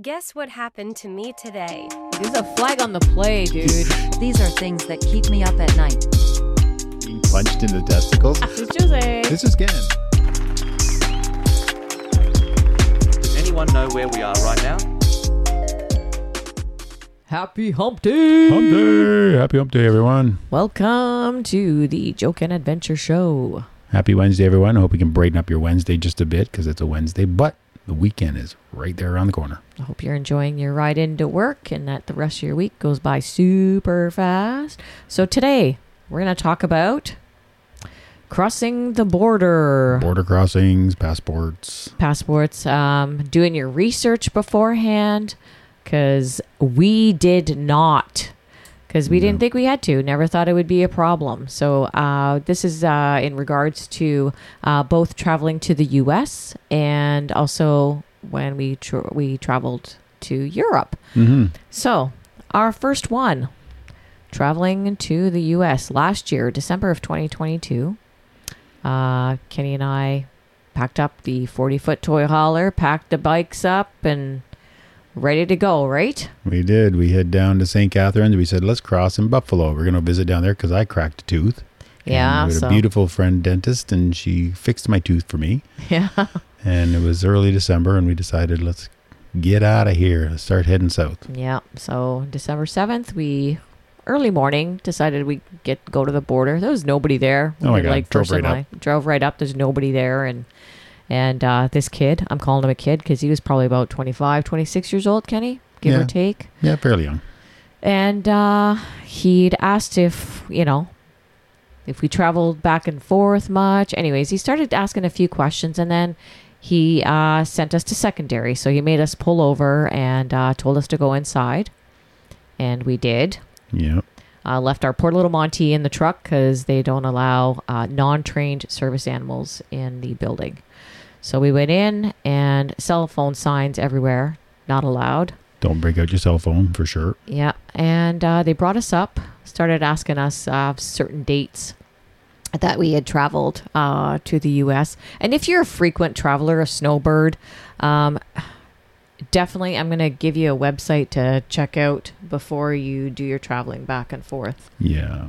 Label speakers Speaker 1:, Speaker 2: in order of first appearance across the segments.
Speaker 1: Guess what happened to me today?
Speaker 2: There's a flag on the play, dude.
Speaker 3: These are things that keep me up at night.
Speaker 4: Being punched in the testicles.
Speaker 2: Ah, this is Jose.
Speaker 4: this is Gan.
Speaker 5: Does anyone know where we are right now?
Speaker 2: Happy Hump Day.
Speaker 4: Hump day. Happy hump day, everyone.
Speaker 2: Welcome to the Joke and Adventure Show.
Speaker 4: Happy Wednesday, everyone. I hope we can brighten up your Wednesday just a bit because it's a Wednesday, but the weekend is right there around the corner.
Speaker 2: I hope you're enjoying your ride into work and that the rest of your week goes by super fast. So today we're going to talk about crossing the border.
Speaker 4: Border crossings, passports.
Speaker 2: passports, um, doing your research beforehand, because we did not. Because we didn't think we had to, never thought it would be a problem. So, uh, this is uh, in regards to uh, both traveling to the US and also when we, tra- we traveled to Europe.
Speaker 4: Mm-hmm.
Speaker 2: So, our first one traveling to the US last year, December of 2022. Uh, Kenny and I packed up the 40 foot toy hauler, packed the bikes up, and ready to go, right?
Speaker 4: We did. We head down to St. Catharines. We said, let's cross in Buffalo. We're going to visit down there because I cracked a tooth.
Speaker 2: Yeah.
Speaker 4: And we had
Speaker 2: so,
Speaker 4: a beautiful friend dentist, and she fixed my tooth for me.
Speaker 2: Yeah.
Speaker 4: And it was early December, and we decided, let's get out of here. Let's start heading south.
Speaker 2: Yeah. So, December 7th, we early morning decided we get go to the border. There was nobody there.
Speaker 4: Oh my God,
Speaker 2: Like
Speaker 4: drove right up.
Speaker 2: drove right up. There's nobody there, and and uh, this kid, I'm calling him a kid because he was probably about 25, 26 years old. Kenny, give
Speaker 4: Yeah.
Speaker 2: or take.
Speaker 4: Yeah, fairly young.
Speaker 2: And uh, he'd asked if, you know, if we traveled back and forth much. Anyways, he started asking a few questions and then he uh, sent us to secondary. So he made us pull over and uh, told us to go inside. And we did.
Speaker 4: Yeah.
Speaker 2: Uh, left our poor little Monty in the truck because they don't allow uh, non trained service animals in the building. So we went in and cell phone signs everywhere, not allowed.
Speaker 4: Don't break out your cell phone for sure.
Speaker 2: Yeah, and uh, they brought us up, started asking us uh, certain dates that we had traveled uh, to the U.S. And if you're a frequent traveler, a snowbird, um, definitely I'm going to give you a website to check out before you do your traveling back and forth.
Speaker 4: Yeah.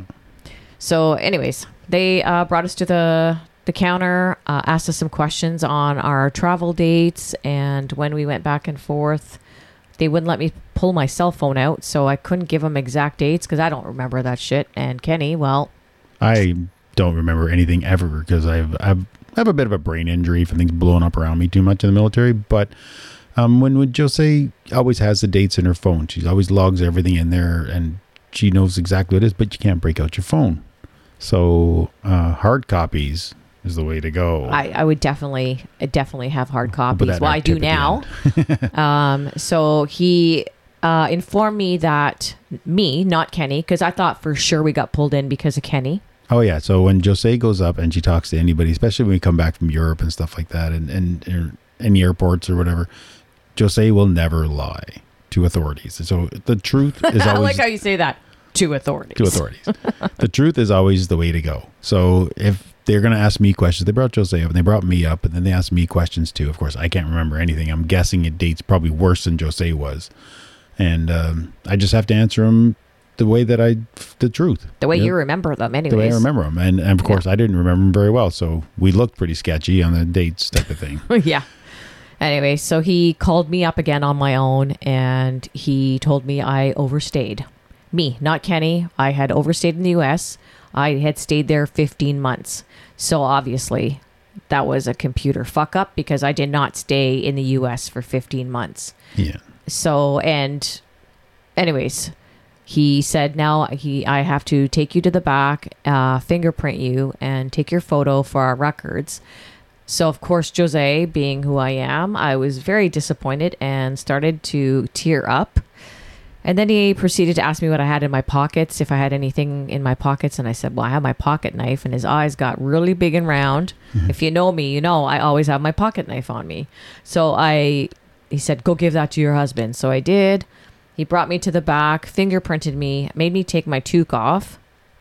Speaker 2: So, anyways, they uh, brought us to the the counter, uh, asked us some questions on our travel dates, and when we went back and forth, they wouldn't let me pull my cell phone out, so I couldn't give them exact dates because I don't remember that shit. And Kenny, well,
Speaker 4: I don't remember anything ever because I've, I've I have a bit of a brain injury from things blowing up around me too much in the military. But um, when when Jose always has the dates in her phone, she always logs everything in there, and she knows exactly what it is. But you can't break out your phone, so uh, hard copies is the way to go.
Speaker 2: I, I would definitely definitely have hard copies.
Speaker 4: in
Speaker 2: Well, I do
Speaker 4: tip at the
Speaker 2: now. um, so he uh, informed me that me, not Kenny, because I thought for sure we got pulled in because of Kenny.
Speaker 4: Oh yeah. So when Jose goes up and she talks to anybody, especially when we come back from Europe and stuff like that, and and, any airports or whatever, Jose will never lie to authorities. So the truth is always.
Speaker 2: I like how you say that to authorities.
Speaker 4: to authorities. the truth is always the way to go. So if they're going to ask me questions, they brought Jose up and they brought me up, and then they asked me questions too. Of course, I can't remember anything. I'm guessing it dates probably worse than Jose was, and um, I just have to answer them the way that I the truth.
Speaker 2: The way
Speaker 4: Yep.
Speaker 2: you remember them, anyways.
Speaker 4: the way I remember them. And, and of course, I didn't remember them very well. So we looked pretty sketchy on the dates type of thing.
Speaker 2: yeah. Anyway, so he called me up again on my own and he told me I overstayed. Me, not Kenny. I had overstayed in the US. I had stayed there 15 months. So obviously, that was a computer fuck up because I did not stay in the US for 15 months.
Speaker 4: yeah.
Speaker 2: So, and anyways, he said now he I have to take you to the back, uh, fingerprint you, and take your photo for our records. So of course, Jose, being who I am, I was very disappointed and started to tear up. And then he proceeded to ask me what I had in my pockets, if I had anything in my pockets, and I said, "Well, I have my pocket knife." And his eyes got really big and round. If you know me, you know I always have my pocket knife on me. So I, he said, "Go give that to your husband." So I did. He brought me to the back, fingerprinted me, made me take my toque off.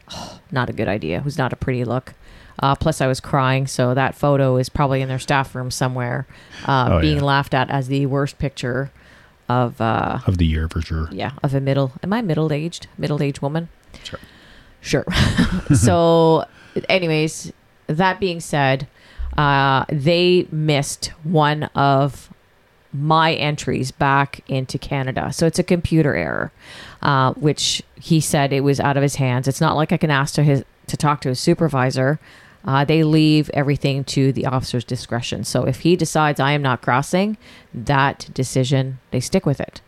Speaker 2: not a good idea. It was not a pretty look. Uh, plus, I was crying, so that photo is probably in their staff room somewhere, uh,
Speaker 4: Oh,
Speaker 2: being
Speaker 4: yeah.
Speaker 2: laughed at as the worst picture of uh,
Speaker 4: of the year for sure.
Speaker 2: yeah of a middle. Am I middle aged? Middle aged woman.
Speaker 4: Sure.
Speaker 2: Sure. so, anyways, that being said, uh, they missed one of my entries back into Canada. So it's a computer error, uh, which he said it was out of his hands. It's not like I can ask to his to talk to his supervisor. Uh, they leave everything to the officer's discretion. So if he decides I am not crossing, that decision they stick with it.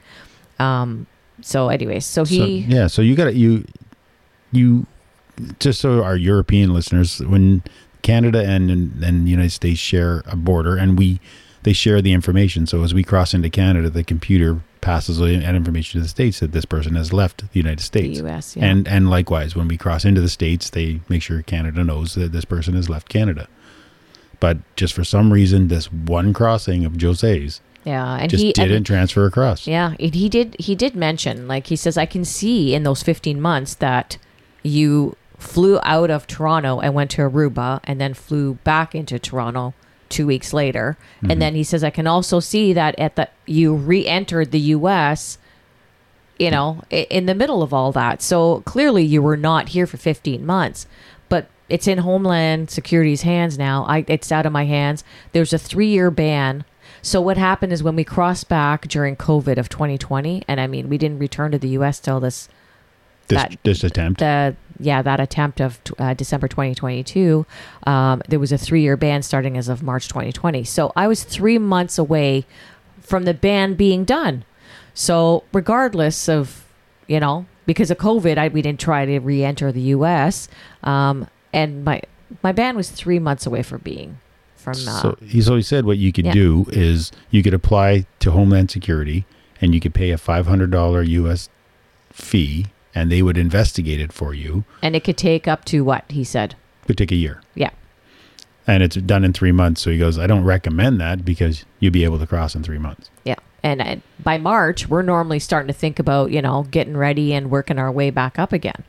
Speaker 2: Um, so, anyways, so
Speaker 4: So,
Speaker 2: he
Speaker 4: yeah, so you got to you you just so our European listeners when Canada and and the United States share a border and we they share the information. So as we cross into Canada, the computer passes and information to the states that this person has left the United
Speaker 2: the
Speaker 4: States.
Speaker 2: U.S. Yeah.
Speaker 4: And and likewise, when we cross into the states, they make sure Canada knows that this person has left Canada. But just for some reason, this one crossing of Jose's
Speaker 2: yeah, and
Speaker 4: just
Speaker 2: he
Speaker 4: didn't transfer across.
Speaker 2: Yeah, it, he did. He did mention, like he says, I can see in those 15 months that you flew out of Toronto and went to Aruba, and then flew back into Toronto two weeks later. And mm-hmm. then he says, I can also see that at the you re-entered the U.S. You know, in the middle of all that. So clearly, you were not here for 15 months, but. It's in Homeland Security's hands now. I, it's out of my hands. There's a three-year ban so what happened is when we crossed back during COVID of 2020, and I mean we didn't return to the U.S. till this
Speaker 4: This
Speaker 2: that-
Speaker 4: this attempt.
Speaker 2: the yeah that attempt of uh, December 2022. Um, there was a three year ban starting as of March 2020. So I was three months away from the ban being done. So regardless of you know because of COVID, I we didn't try to re-enter the U.S. Um, and my my ban was three months away from being from uh,
Speaker 4: So he so he said what you could
Speaker 2: Yeah.
Speaker 4: do is you could apply to Homeland Security and you could pay a five hundred dollar US fee and they would investigate it for you.
Speaker 2: and it could take up to what he said.
Speaker 4: Could take a year.
Speaker 2: Yeah.
Speaker 4: And it's done in three months. So he goes, I don't recommend that because you'll be able to cross in three months.
Speaker 2: Yeah. And uh, by March, we're normally starting to think about, you know, getting ready and working our way back up again.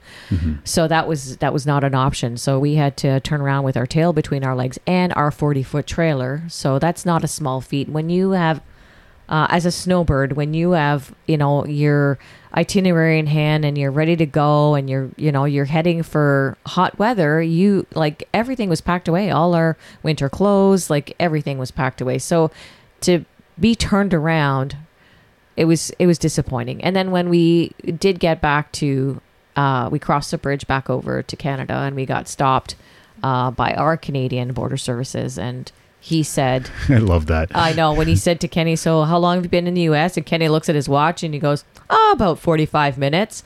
Speaker 2: So that was that was not an option. So we had to turn around with our tail between our legs and our 40 foot trailer. So that's not a small feat. When you have, uh, as a snowbird, when you have, you know, your itinerary in hand and you're ready to go and you're, you know, you're heading for hot weather, you like everything was packed away. All our winter clothes, like everything was packed away. So to be turned around it was it was disappointing and then when we did get back to uh, we crossed the bridge back over to canada and we got stopped uh, by our canadian border services and he said
Speaker 4: I love that.
Speaker 2: i know when he said to kenny so how long have you been in the us and kenny looks at his watch and he goes oh about 45 minutes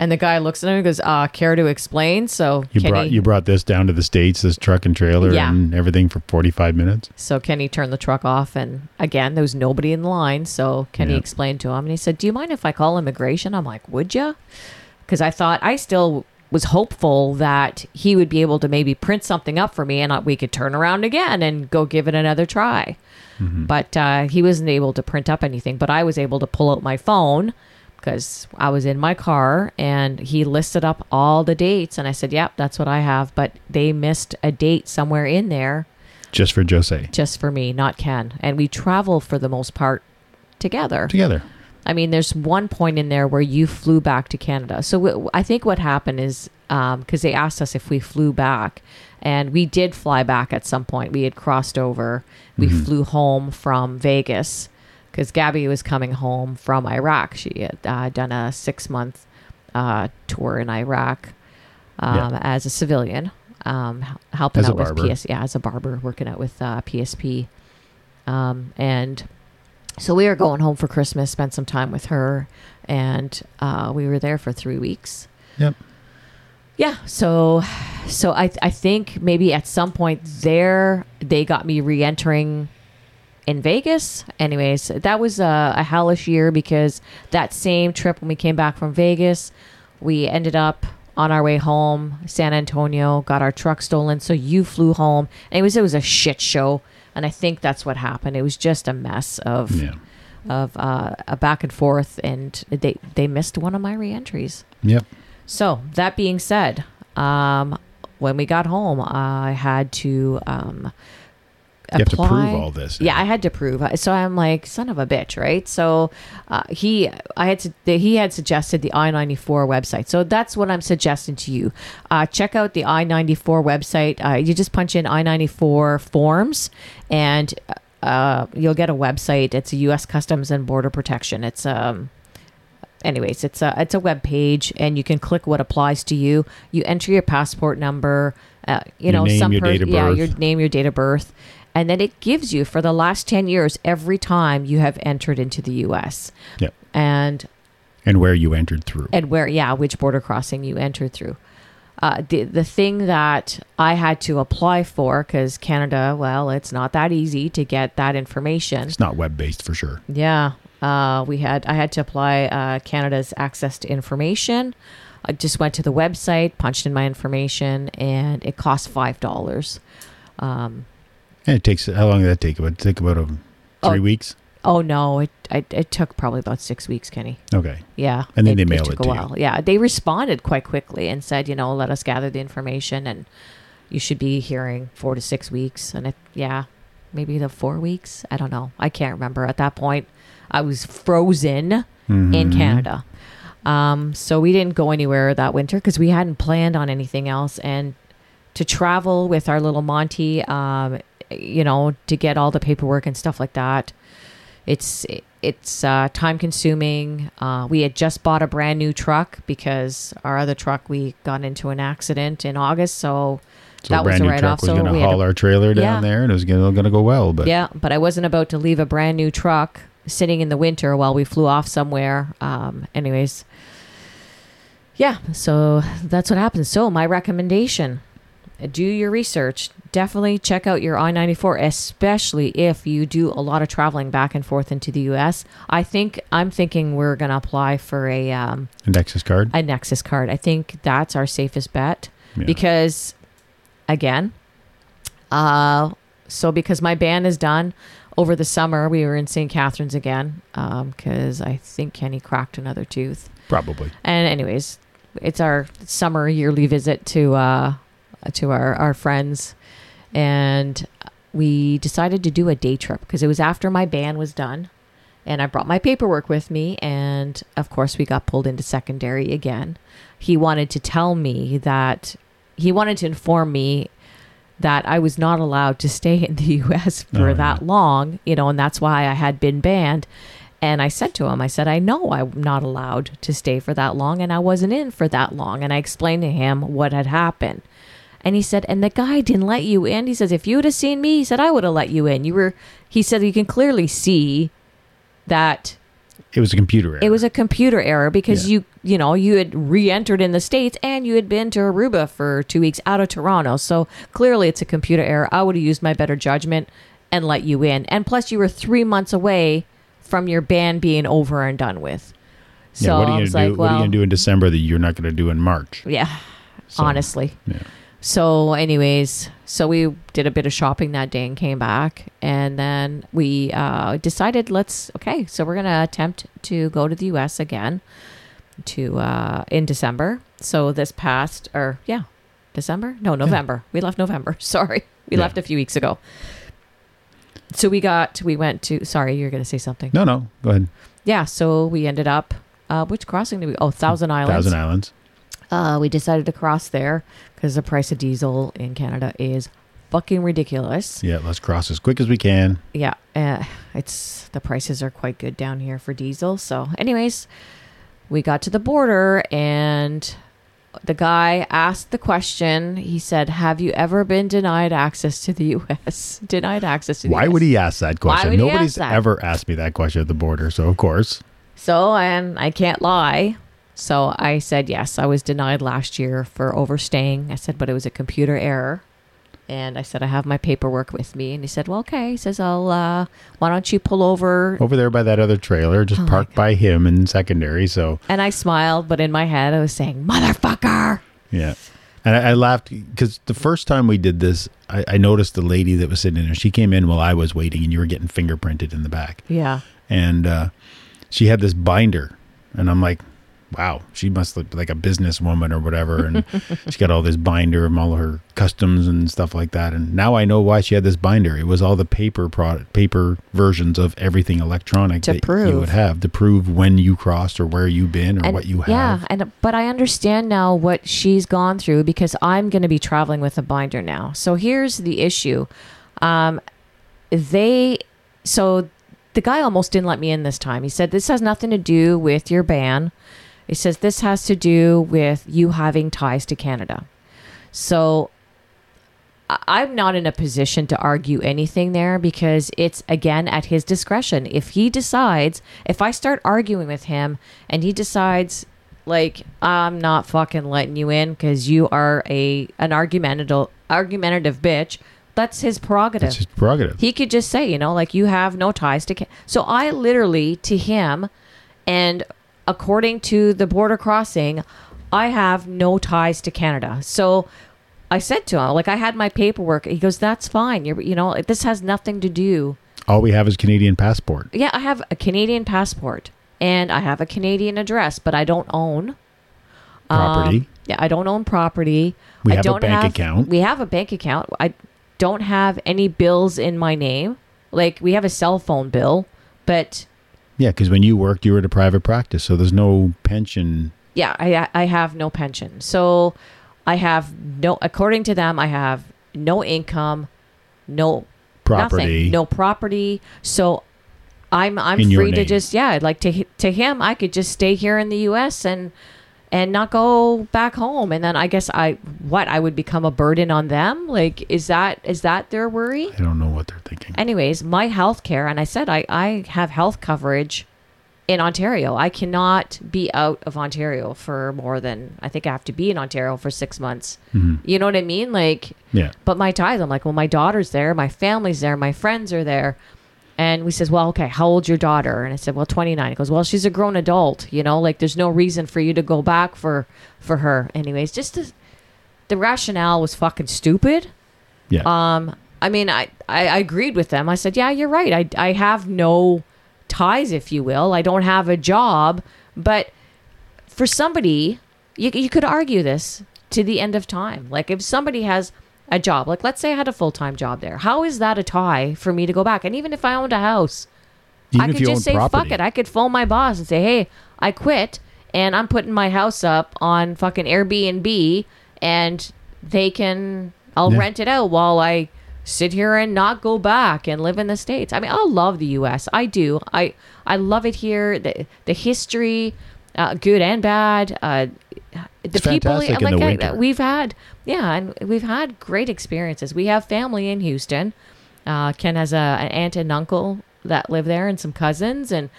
Speaker 2: and the guy looks at him and goes uh care to explain so
Speaker 4: you
Speaker 2: kenny
Speaker 4: brought you brought this down to the States, this truck and trailer
Speaker 2: Yeah.
Speaker 4: and everything for forty five minutes.
Speaker 2: So Kenny turned the truck off, and again, there was nobody in line. So Kenny explained to him, and he said, "Do you mind if I call immigration?" I'm like, "Would you?" Because I thought I still was hopeful that he would be able to maybe print something up for me, and we could turn around again and go give it another try. But uh, he wasn't able to print up anything. But I was able to pull out my phone because I was in my car and he listed up all the dates and I said, "Yep, that's what I have." But they missed a date somewhere in there
Speaker 4: Just for Jose.
Speaker 2: just for me, not Ken. And we travel for the most part together.
Speaker 4: Together.
Speaker 2: I mean, there's one point in there where you flew back to Canada. So w- I think what happened is because they asked us if we flew back, and we did fly back at some point. We had crossed over. We flew home from Vegas because Gabby was coming home from Iraq. She had uh, done a six month uh, tour in Iraq um,
Speaker 4: Yeah.
Speaker 2: as a civilian, um, helping
Speaker 4: As
Speaker 2: out with
Speaker 4: barber.
Speaker 2: PS. Yeah, as a barber, working out with uh, PSP, um, and so we were going home for Christmas, spent some time with her, and uh, we were there for three weeks.
Speaker 4: Yep.
Speaker 2: Yeah, so so I I think maybe at some point there they got me re-entering in Vegas. Anyways, that was a, a hellish year because that same trip when we came back from Vegas, we ended up on our way home, San Antonio, got our truck stolen. So you flew home, Anyways, it was a shit show, and I think that's what happened. It was just a mess of
Speaker 4: Yeah.
Speaker 2: of uh, a back and forth, and they they missed one of my reentries.
Speaker 4: Yep.
Speaker 2: So that being said, um, when we got home, I had to um,
Speaker 4: You have to prove all this.
Speaker 2: Yeah, I had to prove. So I'm like, son of a bitch, right? So uh, he, I had to, he had suggested the I-94 website. So that's what I'm suggesting to you. Uh, check out the I-94 website. Uh, you just punch in I-94 forms, and uh, you'll get a website. It's a U.S. Customs and Border Protection. It's um. Anyways, it's a it's a web page, and you can click what applies to you. You enter your passport number, uh, you
Speaker 4: Your
Speaker 2: know,
Speaker 4: name,
Speaker 2: some
Speaker 4: your date of
Speaker 2: yeah, your name, your date of birth, and then it gives you for the last 10 years every time you have entered into the US
Speaker 4: Yep.
Speaker 2: and
Speaker 4: And where you entered through.
Speaker 2: and where yeah which border crossing you entered through uh, the the thing that I had to apply for because Canada well it's not that easy to get that information
Speaker 4: It's not web based for sure.
Speaker 2: yeah uh, we had I had to apply uh, Canada's access to information I just went to the website punched in my information and it cost five dollars um,
Speaker 4: And it takes how long did that take? About take about a, three
Speaker 2: Oh.
Speaker 4: weeks.
Speaker 2: Oh no, it, it it took probably about six weeks, Kenny.
Speaker 4: Okay.
Speaker 2: Yeah,
Speaker 4: And then
Speaker 2: it,
Speaker 4: they mailed
Speaker 2: took
Speaker 4: it
Speaker 2: a
Speaker 4: to you.
Speaker 2: while. Yeah, they responded quite quickly and said, you know, let us gather the information, and you should be hearing four to six weeks. And it, yeah, maybe the four weeks. I don't know. I can't remember at that point. I was frozen in
Speaker 4: Mhm.
Speaker 2: Canada. Um, so we didn't go anywhere that winter because we hadn't planned on anything else. And to travel with our little Monty, um, you know, to get all the paperwork and stuff like that, it's it's uh, time consuming. Uh, we had just bought a brand new truck because our other truck we got into an accident in August, so,
Speaker 4: So
Speaker 2: that was a write off. So
Speaker 4: going to
Speaker 2: we had
Speaker 4: haul our trailer down
Speaker 2: Yeah.
Speaker 4: there, and it was going to go well. But
Speaker 2: yeah, but I wasn't about to leave a brand new truck sitting in the winter while we flew off somewhere. Um, anyways, yeah, so that's what happens. So, my recommendation do your research. Definitely check out your I 94, especially if you do a lot of traveling back and forth into the US. I think I'm thinking we're going to apply for a, um,
Speaker 4: a Nexus card.
Speaker 2: a Nexus card. I think that's our safest bet
Speaker 4: Yeah.
Speaker 2: because, again, uh, so because my band is done over the summer, we were in St. Catharines again because I think Kenny cracked another tooth.
Speaker 4: Probably.
Speaker 2: And anyways, it's our summer yearly visit to uh, Uh, to our our friends, and we decided to do a day trip because it was after my ban was done, and I brought my paperwork with me, and of course we got pulled into secondary again. He wanted to tell me that he wanted to inform me that I was not allowed to stay in the U.S. for
Speaker 4: Oh,
Speaker 2: that
Speaker 4: yeah.
Speaker 2: long, you know, and that's why I had been banned. And I said to him, I said, I know I'm not allowed to stay for that long, and I wasn't in for that long. And I explained to him what had happened. And he said, and the guy didn't let you in. He says, if you would have seen me, he said, I would have let you in. You were, he said, you can clearly see that
Speaker 4: It was a computer error.
Speaker 2: it was a computer error because
Speaker 4: Yeah.
Speaker 2: you, you know, you had re-entered in the states and you had been to Aruba for two weeks out of Toronto. So clearly, it's a computer error. I would have used my better judgment and let you in. And plus, you were three months away from your ban being over and done with. So
Speaker 4: yeah. What are you going to
Speaker 2: like,
Speaker 4: do? what are
Speaker 2: well,
Speaker 4: you going to do in December that you're not going to do in March?
Speaker 2: yeah,
Speaker 4: So,
Speaker 2: honestly.
Speaker 4: Yeah.
Speaker 2: So, anyways, so we did a bit of shopping that day and came back, and then we uh, decided let's okay. So we're gonna attempt to go to the U.S. again to uh, in December. So this past or yeah, December? No, November. We left November. Sorry, we
Speaker 4: Yeah.
Speaker 2: left a few weeks ago. So we got we went to. Sorry, you're gonna say something.
Speaker 4: No, no. Go ahead.
Speaker 2: Yeah. So we ended up. Uh, which crossing did we? Oh, Thousand Islands.
Speaker 4: Thousand Islands.
Speaker 2: Uh, we decided to cross there because the price of diesel in Canada is fucking ridiculous.
Speaker 4: Yeah. Let's cross as quick as we can.
Speaker 2: Yeah, uh, it's the prices are quite good down here for diesel. So, anyways, we got to the border and the guy asked the question. He said, "Have you ever been denied access to the U.S.? denied access to the US.
Speaker 4: Why
Speaker 2: US?
Speaker 4: would he ask that question? Nobody's
Speaker 2: ask that?
Speaker 4: ever asked me that question at the border. So of course.
Speaker 2: So, and I can't lie. So I said, yes, I was denied last year for overstaying. I said, but it was a computer error. And I said, I have my paperwork with me. And he said, well, okay. He says, I'll, uh, why don't you pull over?
Speaker 4: Over there by that other trailer, just
Speaker 2: Oh
Speaker 4: parked by him in secondary. So
Speaker 2: And I smiled, but in my head, I was saying, motherfucker.
Speaker 4: yeah. And I, I laughed because the first time we did this, I, I noticed the lady that was sitting there. She came in while I was waiting, and you were getting fingerprinted in the back.
Speaker 2: Yeah.
Speaker 4: and uh, she had this binder, and I'm like, wow, she must look like a businesswoman or whatever. And she got all this binder of all her customs and stuff like that. And now I know why she had this binder. It was all the paper product, paper versions of everything electronic
Speaker 2: To
Speaker 4: that
Speaker 2: prove.
Speaker 4: you would have to prove when you crossed or where you've been or
Speaker 2: and
Speaker 4: what you have.
Speaker 2: yeah and but i understand now what she's gone through because i'm going to be traveling with a binder now so here's the issue um they so the guy almost didn't let me in this time he said this has nothing to do with your ban he says this has to do with you having ties to canada so I'm not in a position to argue anything there because it's again at his discretion. If he decides, if I start arguing with him and he decides like I'm not fucking letting you in because you are a an argumentative argumentative bitch, that's his prerogative.
Speaker 4: That's his prerogative.
Speaker 2: He could just say, you know, like you have no ties to. Ca-. So I literally to him, and according to the border crossing, I have no ties to Canada. So I said to him, like I had my paperwork. He goes, "That's fine. You're, you know, this has nothing to do."
Speaker 4: all we have is Canadian passport.
Speaker 2: Yeah, I have a Canadian passport and I have a Canadian address, but I don't own
Speaker 4: Property.
Speaker 2: um, yeah, I don't own property.
Speaker 4: We
Speaker 2: I
Speaker 4: have a
Speaker 2: don't
Speaker 4: bank account.
Speaker 2: We have a bank account. I don't have any bills in my name. Like we have a cell phone bill, but
Speaker 4: Yeah, because when you worked, you were at a private practice, so there's no pension.
Speaker 2: yeah, I I have no pension. So I have no according to them, I have no income, no
Speaker 4: Property.
Speaker 2: nothing, no property. So I'm I'm
Speaker 4: In
Speaker 2: free to just yeah, like to to him, I could just stay here in the U.S. and and not go back home, and then I guess I what I would become a burden on them. Like is that is that their worry?
Speaker 4: I don't know what they're thinking.
Speaker 2: Anyways, my health care, and I said I I have health coverage in Ontario. I cannot be out of Ontario for more than I think I have to be in Ontario for six months. Mm-hmm. You know what I mean? Like
Speaker 4: yeah.
Speaker 2: but my ties, I'm like, well, my daughter's there, my family's there, my friends are there. And we says, well, okay, how old's your daughter? And I said, well, 29. He goes, well, she's a grown adult, you know, like there's no reason for you to go back for for her. Anyways, just to, the rationale was fucking stupid.
Speaker 4: Yeah.
Speaker 2: Um, I mean, I, I, I agreed with them. I said, yeah, you're right. I, I have no ties, if you will. I don't have a job. But for somebody, you, you could argue this to the end of time. Like if somebody has a job, like let's say I had a full time job there, how is that a tie for me to go back? And even if I owned a house,
Speaker 4: Even
Speaker 2: I could just say,
Speaker 4: property.
Speaker 2: fuck it. I could phone my boss and say, hey, I quit and I'm putting my house up on fucking Airbnb and they can, I'll
Speaker 4: Yeah.
Speaker 2: rent it out while I sit here and not go back and live in the States. I mean, I love the US. I do. I, I love it here. The, the history, uh, good and bad. Uh, the
Speaker 4: It's
Speaker 2: people, like I- we've had, yeah, and we've had great experiences. We have family in Houston. Uh, Ken has a, an aunt and uncle that live there and some cousins. And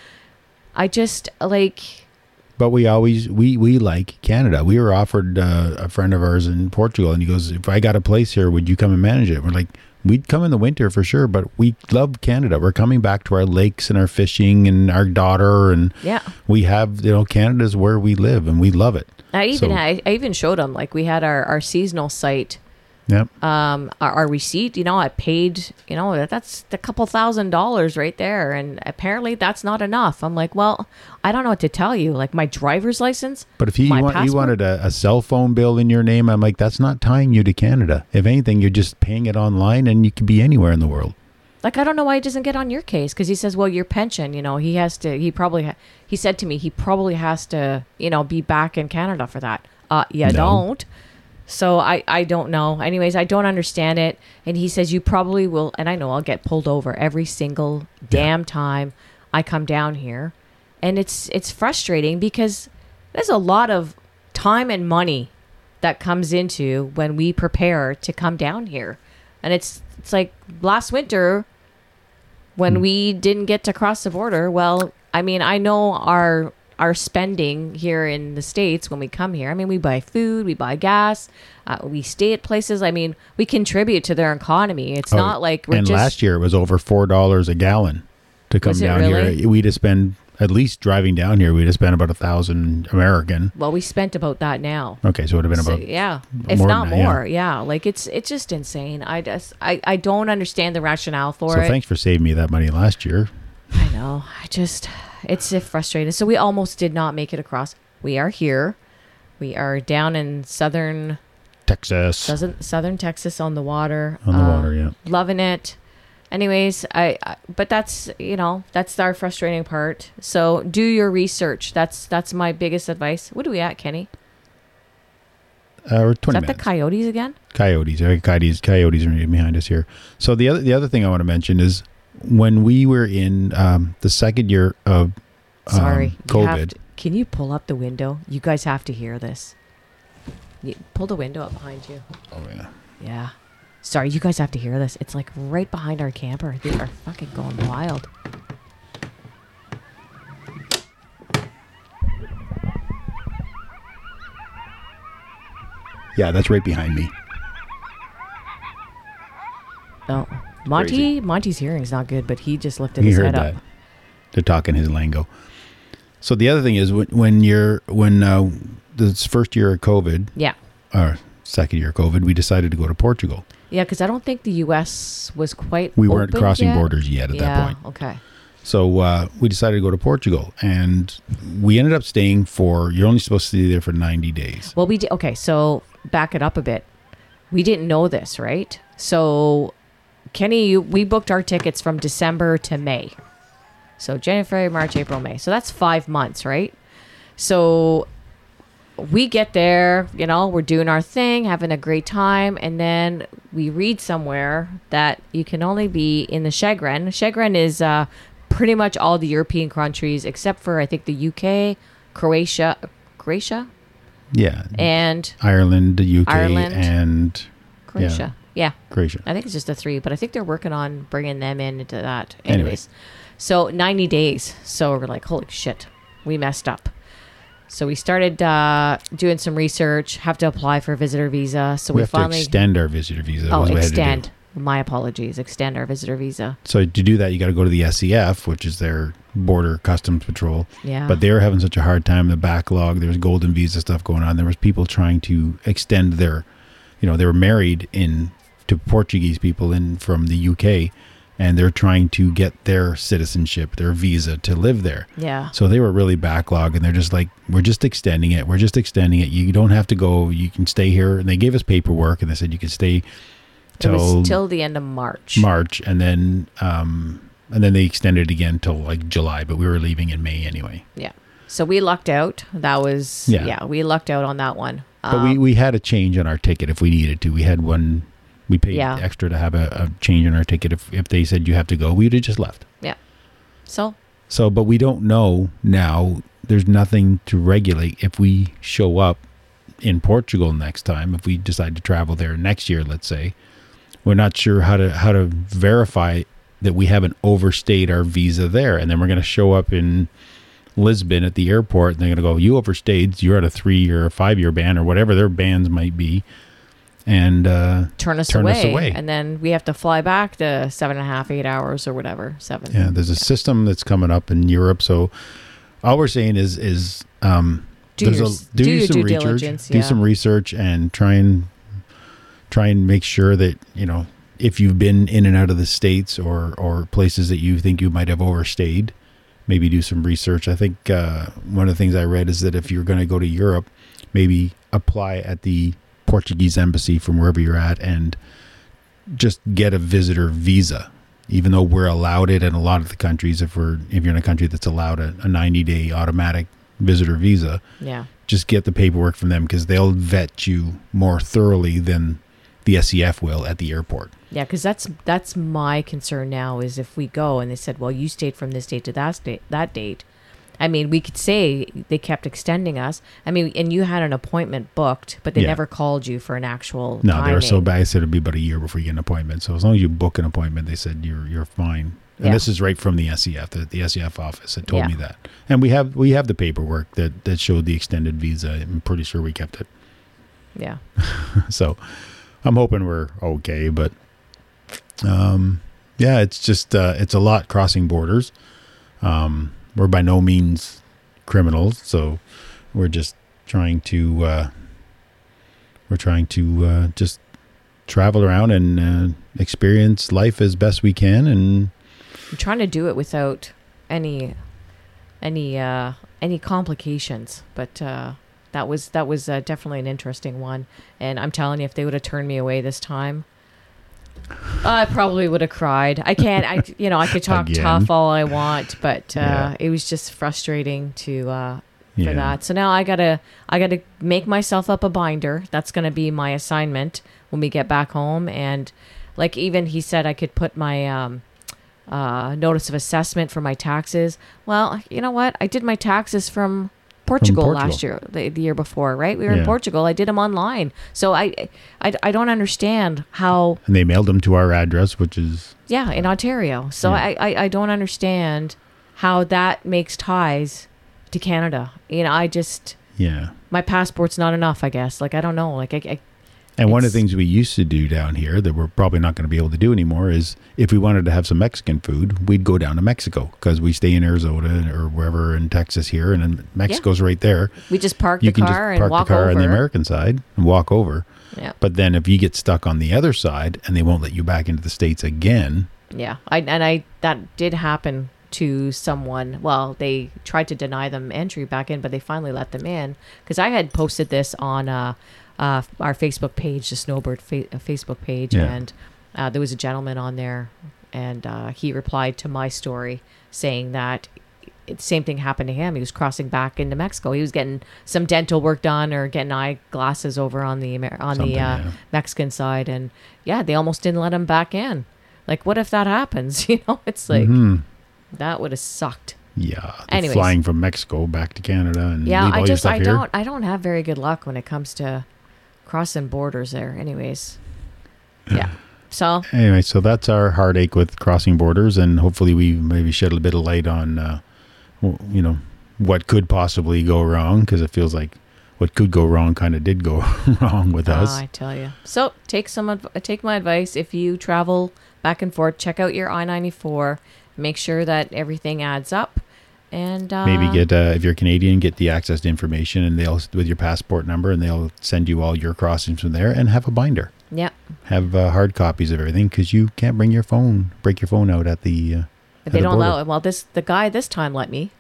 Speaker 2: I just like,
Speaker 4: But we always we we like Canada. We were offered uh, a friend of ours in Portugal, and he goes, "If I got a place here, would you come and manage it?" We're like, "We'd come in the winter for sure, but we love Canada. We're coming back to our lakes and our fishing and our daughter, and
Speaker 2: yeah.
Speaker 4: we have you know Canada's where we live, and we love it."
Speaker 2: I even
Speaker 4: So-
Speaker 2: I, I even showed them like we had our, our seasonal site
Speaker 4: Yep.
Speaker 2: um our, our receipt you know i paid you know that- that's a couple thousand dollars right there and apparently that's not enough i'm like well i don't know what to tell you like my driver's license
Speaker 4: But if you,
Speaker 2: my
Speaker 4: want, you wanted a, a cell phone bill in your name, I'm like, that's not tying you to Canada. If anything, you're just paying it online, and you could be anywhere in the world.
Speaker 2: Like i don't know why he doesn't get on your case because he says well your pension you know he has to he probably ha- he said to me he probably has to you know be back in canada for that. Uh you
Speaker 4: No.
Speaker 2: don't. So i i don't know. Anyways i don't understand it. And he says you probably will and i know i'll get pulled over every single damn time i come down here. And it's it's frustrating because there's a lot of time and money that comes into when we prepare to come down here and it's it's like last winter when we didn't get to cross the border. Well i mean i know our our spending here in the states when we come here. I mean we buy food we buy gas uh, we stay at places. I mean we contribute to their economy. It's
Speaker 4: Oh,
Speaker 2: not like we're
Speaker 4: and
Speaker 2: just
Speaker 4: last year it was over four dollars a gallon to come down
Speaker 2: really?
Speaker 4: here. We'd have spent at least driving down here. We'd have spent about a thousand American.
Speaker 2: well we spent about that now
Speaker 4: Okay, so it would have been
Speaker 2: So,
Speaker 4: about
Speaker 2: yeah if not
Speaker 4: that, yeah.
Speaker 2: more yeah. like it's it's just insane i just i i don't understand the rationale for
Speaker 4: So
Speaker 2: it So
Speaker 4: thanks for saving me that money last year.
Speaker 2: I know. I just, it's frustrating. So we almost did not make it across. we are here. We are down in southern
Speaker 4: Texas
Speaker 2: southern, southern Texas on the water.
Speaker 4: on the
Speaker 2: Um,
Speaker 4: water. Yeah.
Speaker 2: loving it. Anyways, I, I but that's you know that's our frustrating part. So do your research. That's that's my biggest advice. What are we at, Kenny?
Speaker 4: Uh, we're
Speaker 2: Is
Speaker 4: twenty
Speaker 2: that
Speaker 4: minutes.
Speaker 2: the coyotes again?
Speaker 4: coyotes. Coyotes. Coyotes are behind us here. So the other the other thing I want to mention is when we were in um, the second year of um,
Speaker 2: Sorry,
Speaker 4: COVID.
Speaker 2: to- can you pull up the window? You guys have to hear this. You, pull the window up behind you.
Speaker 4: Oh yeah.
Speaker 2: Yeah. Sorry, you guys have to hear this. It's like right behind our camper. They are fucking going wild.
Speaker 4: Yeah, that's right behind me.
Speaker 2: Oh, Monty.
Speaker 4: Crazy.
Speaker 2: Monty's hearing's not good, but he just lifted
Speaker 4: You
Speaker 2: his
Speaker 4: heard
Speaker 2: head
Speaker 4: that.
Speaker 2: up.
Speaker 4: They're talking his lingo. So the other thing is when, when you're when uh, this first year of COVID
Speaker 2: Yeah.
Speaker 4: or second year of COVID, we decided to go to Portugal.
Speaker 2: Yeah, because I don't think the U.S. was quite.
Speaker 4: We weren't crossing
Speaker 2: yet.
Speaker 4: borders yet at
Speaker 2: yeah,
Speaker 4: that point.
Speaker 2: Okay.
Speaker 4: So uh, we decided to go to Portugal, and we ended up staying for. You're only supposed to stay there for 90 days.
Speaker 2: Well, we did. Okay, so back it up a bit. We didn't know this, right? So, Kenny, you, we booked our tickets from December to May. So January, March, April, May. So that's five months, right? So we get there, you know, we're doing our thing, having a great time, and then we read somewhere that you can only be in the Schengen. Schengen is uh, pretty much all the European countries except for I think the UK, Croatia, Croatia,
Speaker 4: Yeah,
Speaker 2: and
Speaker 4: Ireland, the UK,
Speaker 2: Ireland.
Speaker 4: and
Speaker 2: Croatia. Yeah.
Speaker 4: Croatia.
Speaker 2: I think it's just the three, but I think they're working on bringing them in into that.
Speaker 4: Anyway.
Speaker 2: Anyways, so 90 days. So we're like, holy shit, we messed up. So we started uh, doing some research, have to apply for a visitor visa. So
Speaker 4: we
Speaker 2: we,
Speaker 4: have
Speaker 2: finally.
Speaker 4: to extend our visitor visa.
Speaker 2: oh,
Speaker 4: was what we had to do.
Speaker 2: extend. My apologies. Extend our visitor visa.
Speaker 4: So to do that, you got to go to the SEF, which is their border customs patrol.
Speaker 2: Yeah.
Speaker 4: But they were having such a hard time. In the backlog. There was golden visa stuff going on. There was people trying to extend their, you know, they were married in to Portuguese people in from the UK, and they're trying to get their citizenship, their visa to live there.
Speaker 2: yeah.
Speaker 4: So they were really backlogged, and they're just like, "We're just extending it. We're just extending it. You don't have to go. You can stay here." And they gave us paperwork, and they said you can stay
Speaker 2: It
Speaker 4: till
Speaker 2: was till the end of March.
Speaker 4: March, and then um, and then they extended it again till like July. But we were leaving in May anyway.
Speaker 2: Yeah. So we lucked out. That was
Speaker 4: Yeah.
Speaker 2: yeah. we lucked out on that one.
Speaker 4: But we,
Speaker 2: Um,
Speaker 4: we had a change on our ticket if we needed to. We had one. We paid
Speaker 2: Yeah.
Speaker 4: extra to have a, a change in our ticket. If if they said you have to go, we'd have just left. Yeah.
Speaker 2: So
Speaker 4: So, but we don't know now. There's nothing to regulate if we show up in Portugal next time. If we decide to travel there next year, let's say, we're not sure how to how to verify that we haven't overstayed our visa there, and then we're going to show up in Lisbon at the airport, and they're going to go, "You overstayed. You're at a three-year or five year ban or whatever their bans might be," and uh,
Speaker 2: turn us
Speaker 4: Turn
Speaker 2: away,
Speaker 4: us away.
Speaker 2: and then we have to fly back to seven and a half, eight hours or whatever. Seven.
Speaker 4: Yeah, there's a system that's coming up in Europe. So all we're saying is is um,
Speaker 2: Do your
Speaker 4: a-
Speaker 2: do your due
Speaker 4: research,
Speaker 2: diligence,
Speaker 4: do some research, and try and try and make sure that you know if you've been in and out of the states or or places that you think you might have overstayed. Maybe do some research. I think uh, one of the things I read is that if you're going to go to Europe, maybe apply at the Portuguese embassy from wherever you're at and just get a visitor visa even though we're allowed it in a lot of the countries if we're if you're in a country that's allowed a, a 90 day automatic visitor visa
Speaker 2: Yeah.
Speaker 4: just get the paperwork from them because they'll vet you more thoroughly than the SEF will at the airport
Speaker 2: Yeah, because that's that's my concern now is if we go and they said, well, you stayed from this date to that date, that date. I mean, we could say they kept extending us. I mean, and you had an appointment booked, but they
Speaker 4: Yeah.
Speaker 2: never called you for an actual.
Speaker 4: no they were so bad I said it'd be about a year before you get an appointment so as long as you book an appointment they said you're you're fine and
Speaker 2: Yeah.
Speaker 4: this is right from the SEF the, the SEF office that told
Speaker 2: Yeah.
Speaker 4: me that and we have we have the paperwork that that showed the extended visa I'm pretty sure we kept it
Speaker 2: Yeah.
Speaker 4: so I'm hoping we're okay, but um, yeah, it's just uh, it's a lot crossing borders. Um, we're by no means criminals, so we're just trying to uh, we're trying to uh, just travel around and uh, experience life as best we can, and
Speaker 2: I'm trying to do it without any any uh, any complications. But uh, that was that was uh, definitely an interesting one. And I'm telling you, if they would have turned me away this time, I probably would have cried. I can't. I you know I could talk
Speaker 4: Again.
Speaker 2: tough all I want, but uh,
Speaker 4: Yeah.
Speaker 2: it was just frustrating to. Uh, for
Speaker 4: Yeah.
Speaker 2: that. So now I gotta I gotta make myself up a binder. That's gonna be my assignment when we get back home. And like even he said I could put my um, uh, notice of assessment for my taxes. Well, you know what? I did my taxes from Portugal,
Speaker 4: Portugal.
Speaker 2: last year, the, the year before, right? We were
Speaker 4: Yeah.
Speaker 2: in Portugal. I did them online. So I, I I don't understand how
Speaker 4: And they mailed them to our address, which is
Speaker 2: yeah, in Ontario. So
Speaker 4: Yeah.
Speaker 2: I, I, I don't understand how that makes ties to Canada. You know, I just
Speaker 4: yeah.
Speaker 2: my passport's not enough. I guess. Like I don't know. Like I, I
Speaker 4: And one of the things we used to do down here that we're probably not going to be able to do anymore is if we wanted to have some Mexican food, we'd go down to Mexico because we stay in Arizona or wherever in Texas here, and then Mexico's right there.
Speaker 2: we just park
Speaker 4: You
Speaker 2: the
Speaker 4: can just park
Speaker 2: and walk
Speaker 4: the car
Speaker 2: over.
Speaker 4: on the American side and walk over.
Speaker 2: yeah,
Speaker 4: But then if you get stuck on the other side and they won't let you back into the states again,
Speaker 2: yeah. I and I that did happen to someone. Well, they tried to deny them entry back in, but they finally let them in because I had posted this on uh, uh, our Facebook page, the Snowbird fa- uh, Facebook page,
Speaker 4: Yeah.
Speaker 2: and uh, there was a gentleman on there, and uh, he replied to my story saying that it, same thing happened to him. He was crossing back into Mexico. He was getting some dental work done or getting eyeglasses over on the Amer- on
Speaker 4: Something,
Speaker 2: the uh,
Speaker 4: yeah.
Speaker 2: Mexican side, and yeah, they almost didn't let him back in. Like, what if that happens? You know, it's like
Speaker 4: Mhm.
Speaker 2: That would have sucked.
Speaker 4: yeah,
Speaker 2: Anyways.
Speaker 4: flying from Mexico back to Canada and
Speaker 2: Yeah, I just I
Speaker 4: here.
Speaker 2: don't I don't have very good luck when it comes to crossing borders there. Anyways, yeah. So
Speaker 4: Anyway, so that's our heartache with crossing borders, and hopefully we maybe shed a bit of light on, uh, you know, what could possibly go wrong because it feels like what could go wrong kind of did go wrong with
Speaker 2: Oh,
Speaker 4: us.
Speaker 2: I tell you. So take some adv- take my advice. If you travel back and forth, check out your I ninety four. Make sure that everything adds up, and uh,
Speaker 4: Maybe get uh, if you're Canadian, get the access to information, and they'll with your passport number, and they'll send you all your crossings from there, and have a binder.
Speaker 2: yeah.
Speaker 4: Have uh, hard copies of everything because you can't bring your phone, break your phone out at the. Uh,
Speaker 2: But they
Speaker 4: the
Speaker 2: don't allow
Speaker 4: border.
Speaker 2: it. Well, this the guy this time let me.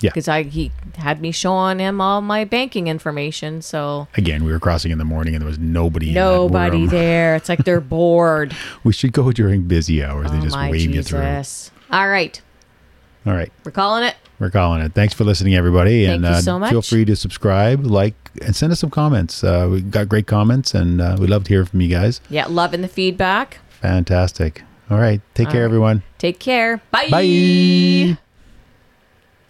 Speaker 4: Yeah.
Speaker 2: Because I he had me showing him all my banking information, so
Speaker 4: Again, we were crossing in the morning, and there was nobody.
Speaker 2: nobody there. It's like they're bored.
Speaker 4: We should go during busy hours. they
Speaker 2: oh
Speaker 4: just
Speaker 2: my
Speaker 4: wave you through.
Speaker 2: All right,
Speaker 4: All right.
Speaker 2: we're calling it.
Speaker 4: We're calling it. Thanks for listening, everybody.
Speaker 2: Thank
Speaker 4: and
Speaker 2: you
Speaker 4: uh,
Speaker 2: so
Speaker 4: feel free to subscribe, like, and send us some comments. Uh, we got great comments, and uh, we love to hear from you guys.
Speaker 2: Yeah, loving the feedback.
Speaker 4: Fantastic. All right. Take
Speaker 2: All
Speaker 4: care,
Speaker 2: right.
Speaker 4: everyone.
Speaker 2: Take care. Bye.
Speaker 4: Bye.